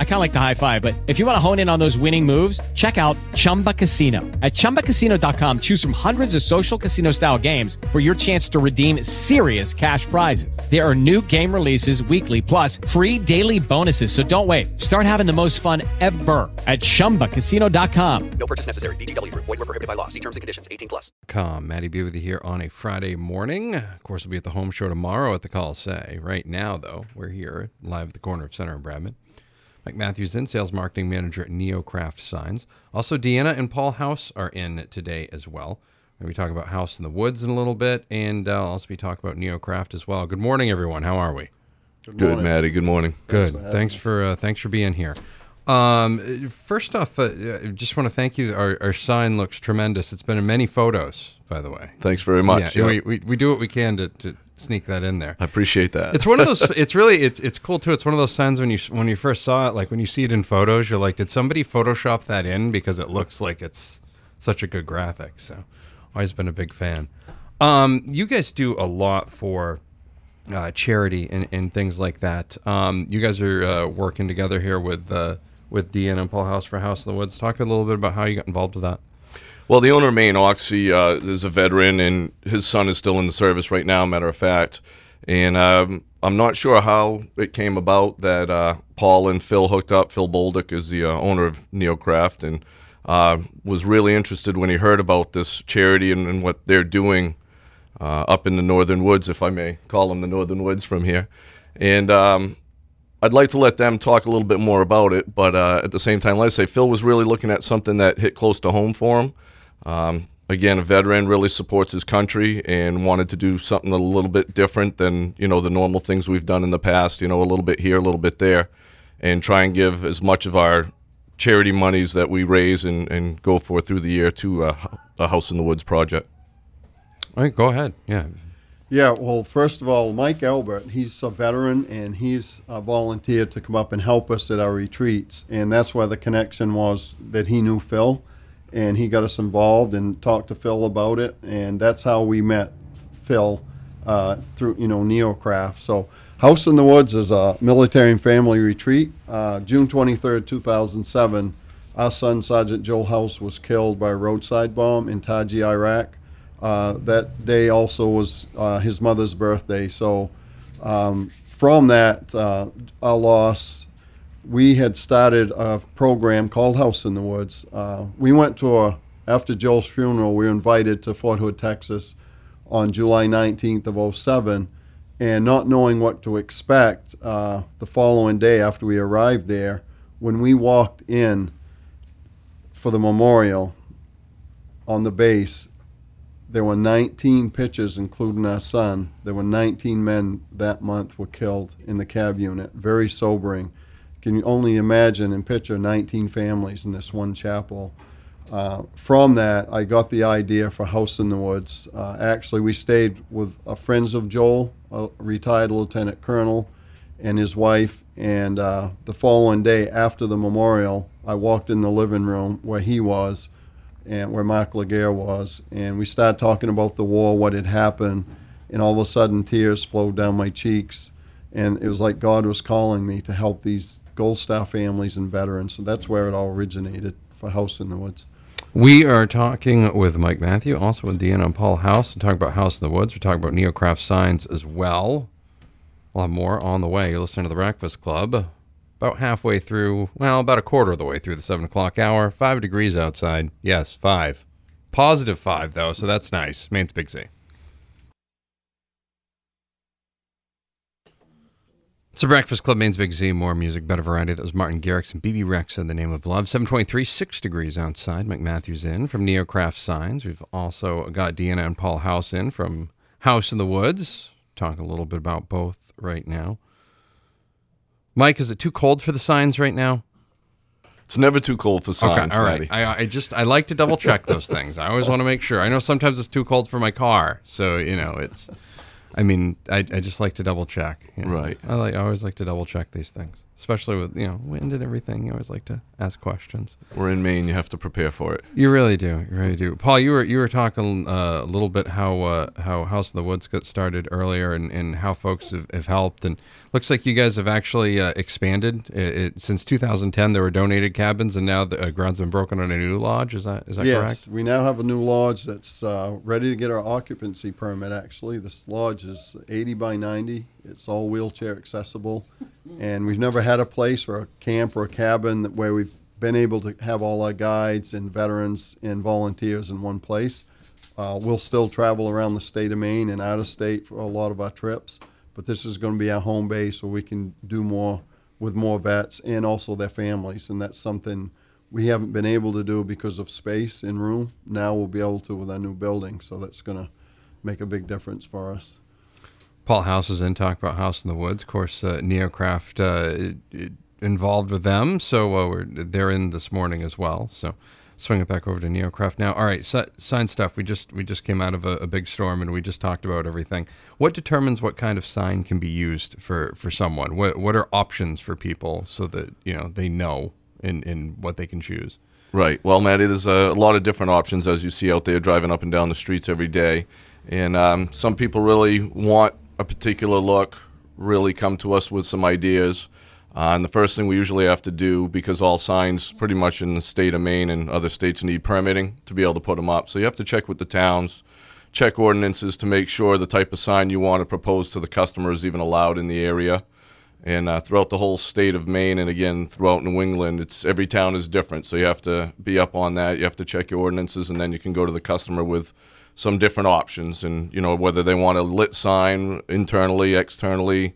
I kind of like the high five, but if you want to hone in on those winning moves, check out Chumba Casino. At chumbacasino.com, choose from hundreds of social casino style games for your chance to redeem serious cash prizes. There are new game releases weekly, plus free daily bonuses. So don't wait. Start having the most fun ever at chumbacasino.com. No purchase necessary. VGW Group. Void were prohibited by law. See terms and conditions. 18 plus. Com. Maddie B with you here on a Friday morning. Of course, we'll be at the home show tomorrow at the Colisee. Right now, though, we're here live at the corner of Center and Bradman. Mike Mathieu's in, sales marketing manager at NeoKraft Signs. Also, Deanna and Paul House are in today as well. We're going to be talking about House in the Woods in a little bit, and uh, I'll also be talking about NeoKraft as well. Good morning, everyone. How are we? Good, Maddie. Good morning. Good. Thanks for uh, thanks for being here. Um, first off, uh, I just want to thank you. Our, our sign looks tremendous. It's been in many photos, by the way. Thanks very much. Yeah, Yeah, We, we, we do what we can to, to sneak that in there. I appreciate that. It's one of those. It's really it's it's cool too. It's one of those signs when you when you first saw it, like when you see it in photos, you're like, did somebody Photoshop that in because it looks like it's such a good graphic. So, always been a big fan. Um, you guys do a lot for uh, charity and, and things like that. Um, you guys are uh, working together here with uh, with Deanna and Paul House for House in the Woods. Talk a little bit about how you got involved with that. Well, the owner Maine Oxy uh, is a veteran, and his son is still in the service right now. Matter of fact, and um, I'm not sure how it came about that uh, Paul and Phil hooked up. Phil Bolduc is the uh, owner of NeoKraft, and uh, was really interested when he heard about this charity and, and what they're doing uh, up in the northern woods, if I may call them the northern woods from here. And um, I'd like to let them talk a little bit more about it, but uh, at the same time, let's say Phil was really looking at something that hit close to home for him. Um, again, a veteran really supports his country and wanted to do something a little bit different than you know the normal things we've done in the past. You know, a little bit here, a little bit there, and try and give as much of our charity monies that we raise and, and go for through the year to uh, a House in the Woods project. All right, go ahead. Yeah. Yeah, well, first of all, Mike Albert, he's a veteran and he's uh, volunteered to come up and help us at our retreats. And that's why the connection was that he knew Phil and he got us involved and talked to Phil about it. And that's how we met Phil uh, through, you know, NeoKraft. So, House in the Woods is a military and family retreat. Uh, June 23rd, 2007, our son, Sergeant Joel House, was killed by a roadside bomb in Taji, Iraq. Uh, that day also was uh, his mother's birthday. So, um, from that, uh, our loss, we had started a program called House in the Woods. Uh, we went to a, after Joel's funeral, we were invited to Fort Hood, Texas on July 19th of 07. And not knowing what to expect, uh, the following day after we arrived there, when we walked in for the memorial on the base, there were 19 pitchers, including our son. There were 19 men that month were killed in the Cav unit. Very sobering. Can you only imagine and picture 19 families in this one chapel? Uh, from that, I got the idea for House in the Woods. Uh, actually, we stayed with uh, friends of Joel, a retired lieutenant colonel, and his wife. And uh, the following day, after the memorial, I walked in the living room where he was and where Mark Laguerre was, and we started talking about the war, what had happened, and all of a sudden tears flowed down my cheeks, and it was like God was calling me to help these Gold Star families and veterans. So that's where it all originated for House in the Woods. We are talking with Mike Mathieu, also with Deanna and Paul House, and talking about House in the Woods. We're talking about NeoKraft signs as well. We'll have more on the way. You're listening to the Breakfast Club. About halfway through, well, about a quarter of the way through the seven o'clock hour. Five degrees outside. Yes, five. Positive five, though, so that's nice. Maine's Big Z. It's the Breakfast Club, Maine's Big Z. More music, better variety. That was Martin Garrix and Bebe Rexha in the name of love. 723, six degrees outside. Mike Mathieu's in from NeoKraft Signs. We've also got Deanna and Paul House in from House in the Woods. Talk a little bit about both right now. Mike, is it too cold for the signs right now? It's never too cold for signs, okay, all right. I, I just I like to double check those things. I always want to make sure. I know sometimes it's too cold for my car, so you know it's. I mean, I, I just like to double check. you know. Right. I like I always like to double check these things. Especially with you know wind and everything. You always like to ask questions. We're in Maine. You have to prepare for it. You really do. You really do. Paul, you were you were talking uh, a little bit how uh, how House of the Woods got started earlier and, and how folks have, have helped and looks like you guys have actually uh, expanded. It, it, since 2010, there were donated cabins and now the uh, ground's been broken on a new lodge. Is that is that yes, correct? we now have a new lodge that's uh, ready to get our occupancy permit. Actually, this lodge is 80 by 90. It's all wheelchair accessible, and we've never had a place or a camp or a cabin where we've been able to have all our guides and veterans and volunteers in one place. Uh, we'll still travel around the state of Maine and out of state for a lot of our trips, but this is going to be our home base where we can do more with more vets and also their families, and that's something we haven't been able to do because of space and room. Now we'll be able to with our new building, so that's going to make a big difference for us. Paul House is in talk about House in the Woods. Of course, uh, NeoKraft uh, involved with them, so uh, they're in this morning as well. So swing it back over to NeoKraft now. All right, si- sign stuff. We just we just came out of a, a big storm and we just talked about everything. What determines what kind of sign can be used for for someone? What what are options for people so that you know they know in in what they can choose? Right. Well, Maddie, there's a lot of different options as you see out there driving up and down the streets every day. And um, some people really want a particular look, really come to us with some ideas. Uh, and the first thing we usually have to do, because all signs pretty much in the state of Maine and other states need permitting to be able to put them up. So you have to check with the towns, check ordinances to make sure the type of sign you want to propose to the customer is even allowed in the area and uh, throughout the whole state of Maine, and again throughout New England, it's every town is different. So you have to be up on that. You have to check your ordinances, and then you can go to the customer with some different options, and you know whether they want a lit sign internally, externally.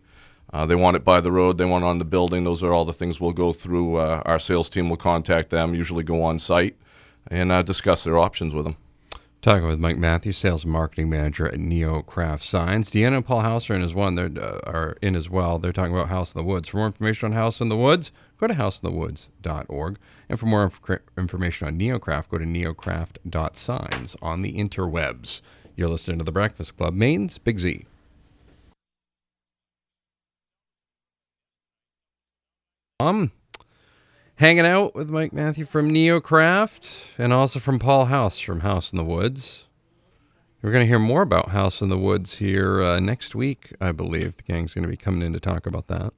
Uh, they want it by the road. They want it on the building. Those are all the things we'll go through. Uh, our sales team will contact them. Usually go on site and uh, discuss their options with them. Talking with Mike Mathieu's, sales and marketing manager at NeoKraft Signs. Deanna and Paul in as one. They're uh, are in as well. They're talking about House in the Woods. For more information on House in the Woods, go to houseinthewoods.org. And for more inf- information on NeoKraft, go to neokraft.signs on the interwebs. You're listening to the Breakfast Club, Maine's Big Z. Um, hanging out with Mike Mathieu from NeoKraft and also from Paul House from House in the Woods. We're going to hear more about House in the Woods here uh, next week, I believe. The gang's going to be coming in to talk about that.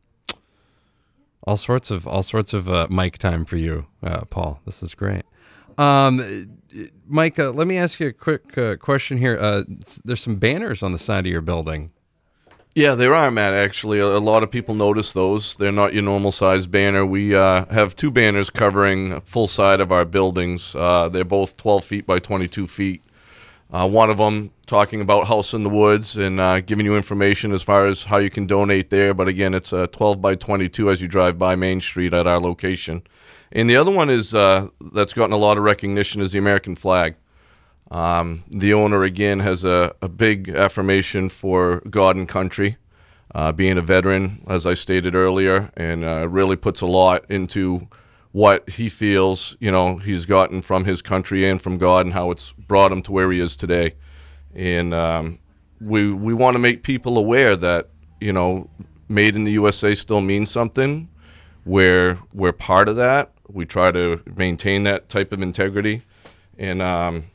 All sorts of all sorts of uh, mic time for you, uh, Paul. This is great. Um, Mike, uh, let me ask you a quick uh, question here. Uh, there's some banners on the side of your building. Yeah, there are, Matt. Actually, a, lot of people notice those. They're not your normal size banner. We uh, have two banners covering full side of our buildings. Uh, they're both 12 feet by 22 feet. Uh, one of them talking about House in the Woods and uh, giving you information as far as how you can donate there. But again, it's a 12 by 22 as you drive by Main Street at our location. And the other one is uh, that's gotten a lot of recognition is the American flag. Um, the owner again has a, a big affirmation for God and country, uh, being a veteran, as I stated earlier, and uh, really puts a lot into what he feels you know he's gotten from his country and from God, and how it's brought him to where he is today. And um, we we want to make people aware that you know, made in the USA still means something. We're we're part of that. We try to maintain that type of integrity, and um,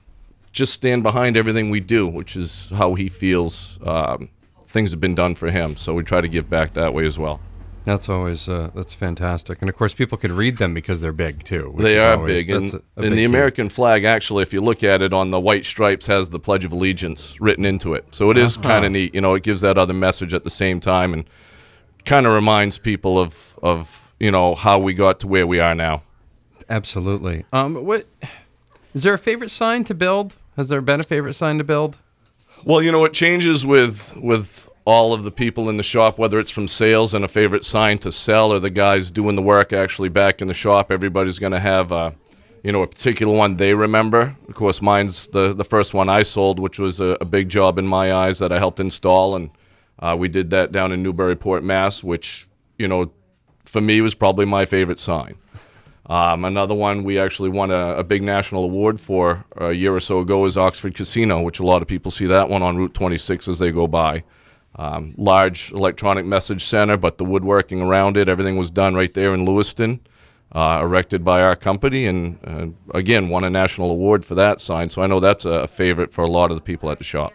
just stand behind everything we do, which is how he feels um, things have been done for him. So we try to give back that way as well. That's always uh, that's fantastic, and of course people can read them because they're big too. which They is are always- big, and, a- a and big the key. American flag actually, if you look at it on the white stripes, has the Pledge of Allegiance written into it. So it is Uh-huh. kind of neat. You know, it gives that other message at the same time, and kind of reminds people of of you know how we got to where we are now. Absolutely. Um, what is there a favorite sign to build? Has there been a favorite sign to build? Well, you know, it changes with with all of the people in the shop, whether it's from sales and a favorite sign to sell, or the guys doing the work actually back in the shop. Everybody's going to have a, you know, a particular one they remember. Of course, mine's the the first one I sold, which was a, a big job in my eyes that I helped install, and uh, we did that down in Newburyport, Mass, which you know, for me was probably my favorite sign. Um, another one we actually won a, a big national award for a year or so ago is Oxford Casino, which a lot of people see that one on Route 26 as they go by. um, large electronic message center, but the woodworking around it, everything was done right there in Lewiston, uh, erected by our company, and uh, again won a national award for that sign. So I know that's a favorite for a lot of the people at the shop.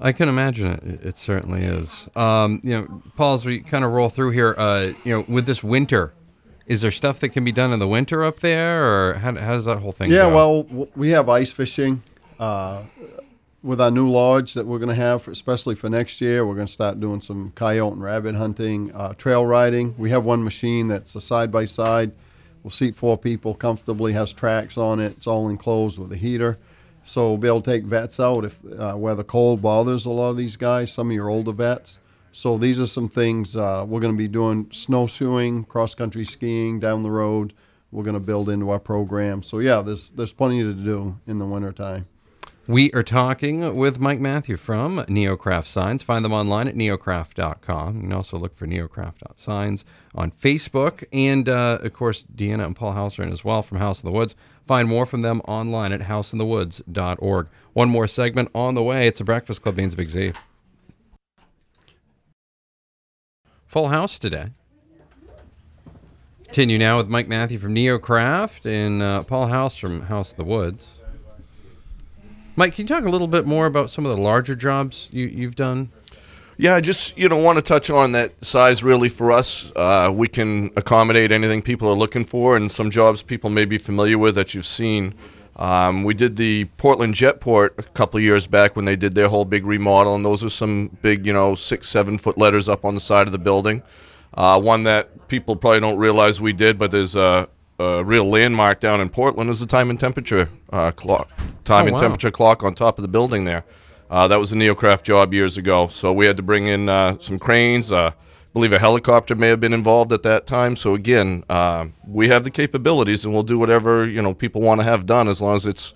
I can imagine it. It certainly is. Um, you know, Paul, as we kind of roll through here, uh, you know, with this winter, is there stuff that can be done in the winter up there, or how, how does that whole thing? Yeah, go? well, we have ice fishing uh, with our new lodge that we're going to have, especially for next year. We're going to start doing some coyote and rabbit hunting, uh, trail riding. We have one machine that's a side by side. Will seat four people comfortably. Has tracks on it. It's all enclosed with a heater, so we'll be able to take vets out if uh, where the cold bothers a lot of these guys. Some of your older vets. So these are some things uh, we're going to be doing: snowshoeing, cross country skiing down the road. We're going to build into our program. So yeah, there's there's plenty to do in the wintertime. We are talking with Mike Mathieu from NeoKraft Signs. Find them online at neokraft.com. You can also look for neokraft.signs on Facebook. And, uh, of course, Deanna and Paul House as well from House in the Woods. Find more from them online at houseinthewoods.org. One more segment on the way. It's a Breakfast Club Maine's Big Z. Full house today. Continue now with Mike Mathieu from NeoKraft and uh, Paul House from House of the Woods. Mike, can you talk a little bit more about some of the larger jobs you, you've done? Yeah, I just you know want to touch on that size. Really, for us, uh, we can accommodate anything people are looking for, and some jobs people may be familiar with that you've seen. Um, we did the Portland Jetport a couple of years back when they did their whole big remodel, and those are some big, you know, six, seven foot letters up on the side of the building. Uh, one that people probably don't realize we did, but there's a, a real landmark down in Portland is the time and temperature uh, clock. Time Oh, and wow. temperature clock on top of the building there. Uh, that was a NeoKraft job years ago. So we had to bring in uh, some cranes. Uh, I believe a helicopter may have been involved at that time. So again, uh, we have the capabilities, and we'll do whatever you know people want to have done as long as it's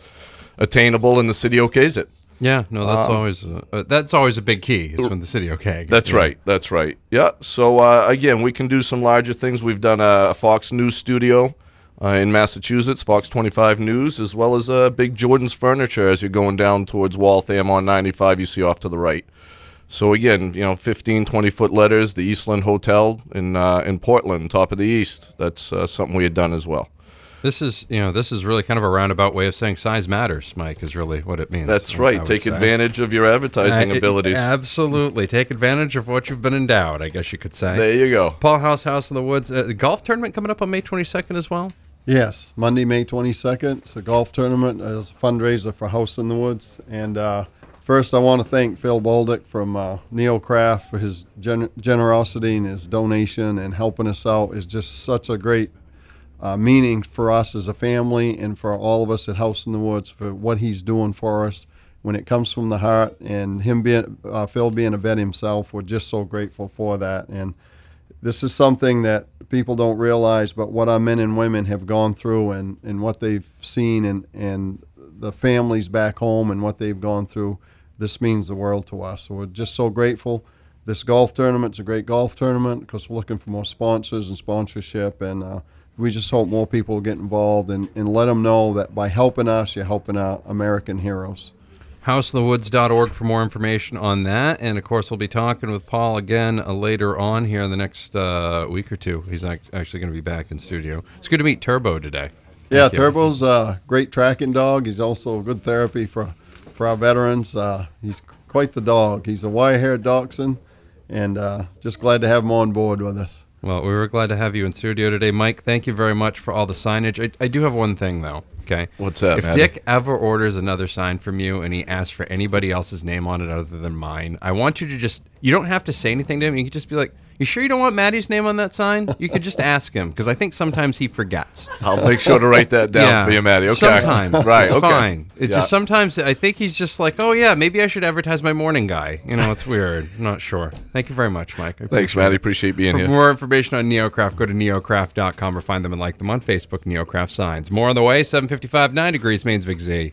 attainable and the city okays it. Yeah, no, that's always uh, uh, that's always a big key. Is from the city. Okay, That's Yeah. right. That's right. Yeah. So uh, again, we can do some larger things. We've done a, a Fox News studio uh, in Massachusetts, Fox 25 News, as well as a big Jordan's Furniture as you're going down towards Waltham on 95. You see off to the right. So again, you know, 15, 20 foot letters. The Eastland Hotel in uh, in Portland, top of the East. That's uh, something we had done as well. This is you know this is really kind of a roundabout way of saying size matters. Mike is really what it means. That's I- I right. Take say. advantage of your advertising Uh, it- abilities. Absolutely, take advantage of what you've been endowed. I guess you could say. there you go. Paul House, House in the Woods, uh, the golf tournament coming up on May 22nd as well. Yes, Monday, May 22nd. It's a golf tournament. It's a fundraiser for House in the Woods. And uh, first, I want to thank Phil Bolduc from uh, NeoKraft for his gen- generosity and his donation and helping us out. is just such a great uh, meaning for us as a family and for all of us at House in the Woods for what he's doing for us when it comes from the heart. And him being uh, Phil being a vet himself, we're just so grateful for that. And this is something that people don't realize, but what our men and women have gone through and, and what they've seen and, and the families back home and what they've gone through, this means the world to us. So we're just so grateful. This golf tournament's a great golf tournament because we're looking for more sponsors and sponsorship, and uh, we just hope more people get involved and, and let them know that by helping us, you're helping our American heroes. houseinthewoods.org for more information on that. And of course, we'll be talking with Paul again uh, later on here in the next uh, week or two. He's ac- actually going to be back in studio. It's good to meet Turbo today. Yeah, Thank you. Turbo's a great tracking dog. He's also a good therapy for, for our veterans. Uh, he's quite the dog. He's a wire-haired dachshund, and uh, just glad to have him on board with us. Well, we were glad to have you in studio today, Mike. Thank you very much for all the signage. I, I do have one thing though. Okay, What's that, If Matty? Dick ever orders another sign from you and he asks for anybody else's name on it other than mine, I want you to just—you don't have to say anything to him. You can just be like, "You sure you don't want Maddie's name on that sign?" You could just ask him because I think sometimes he forgets. I'll make sure to write that down for you, Maddie. Okay. Sometimes, right? It's okay. fine. It's Yeah. just sometimes I think he's just like, oh yeah, maybe I should advertise my morning guy. You know, it's weird. I'm not sure. Thank you very much, Mike. Thanks, Maddie. Appreciate being For here. more information on NeoKraft, go to neokraft.com or find them and like them on Facebook, NeoKraft Signs. More on the way, 755, 9 degrees, Maine's Big Z.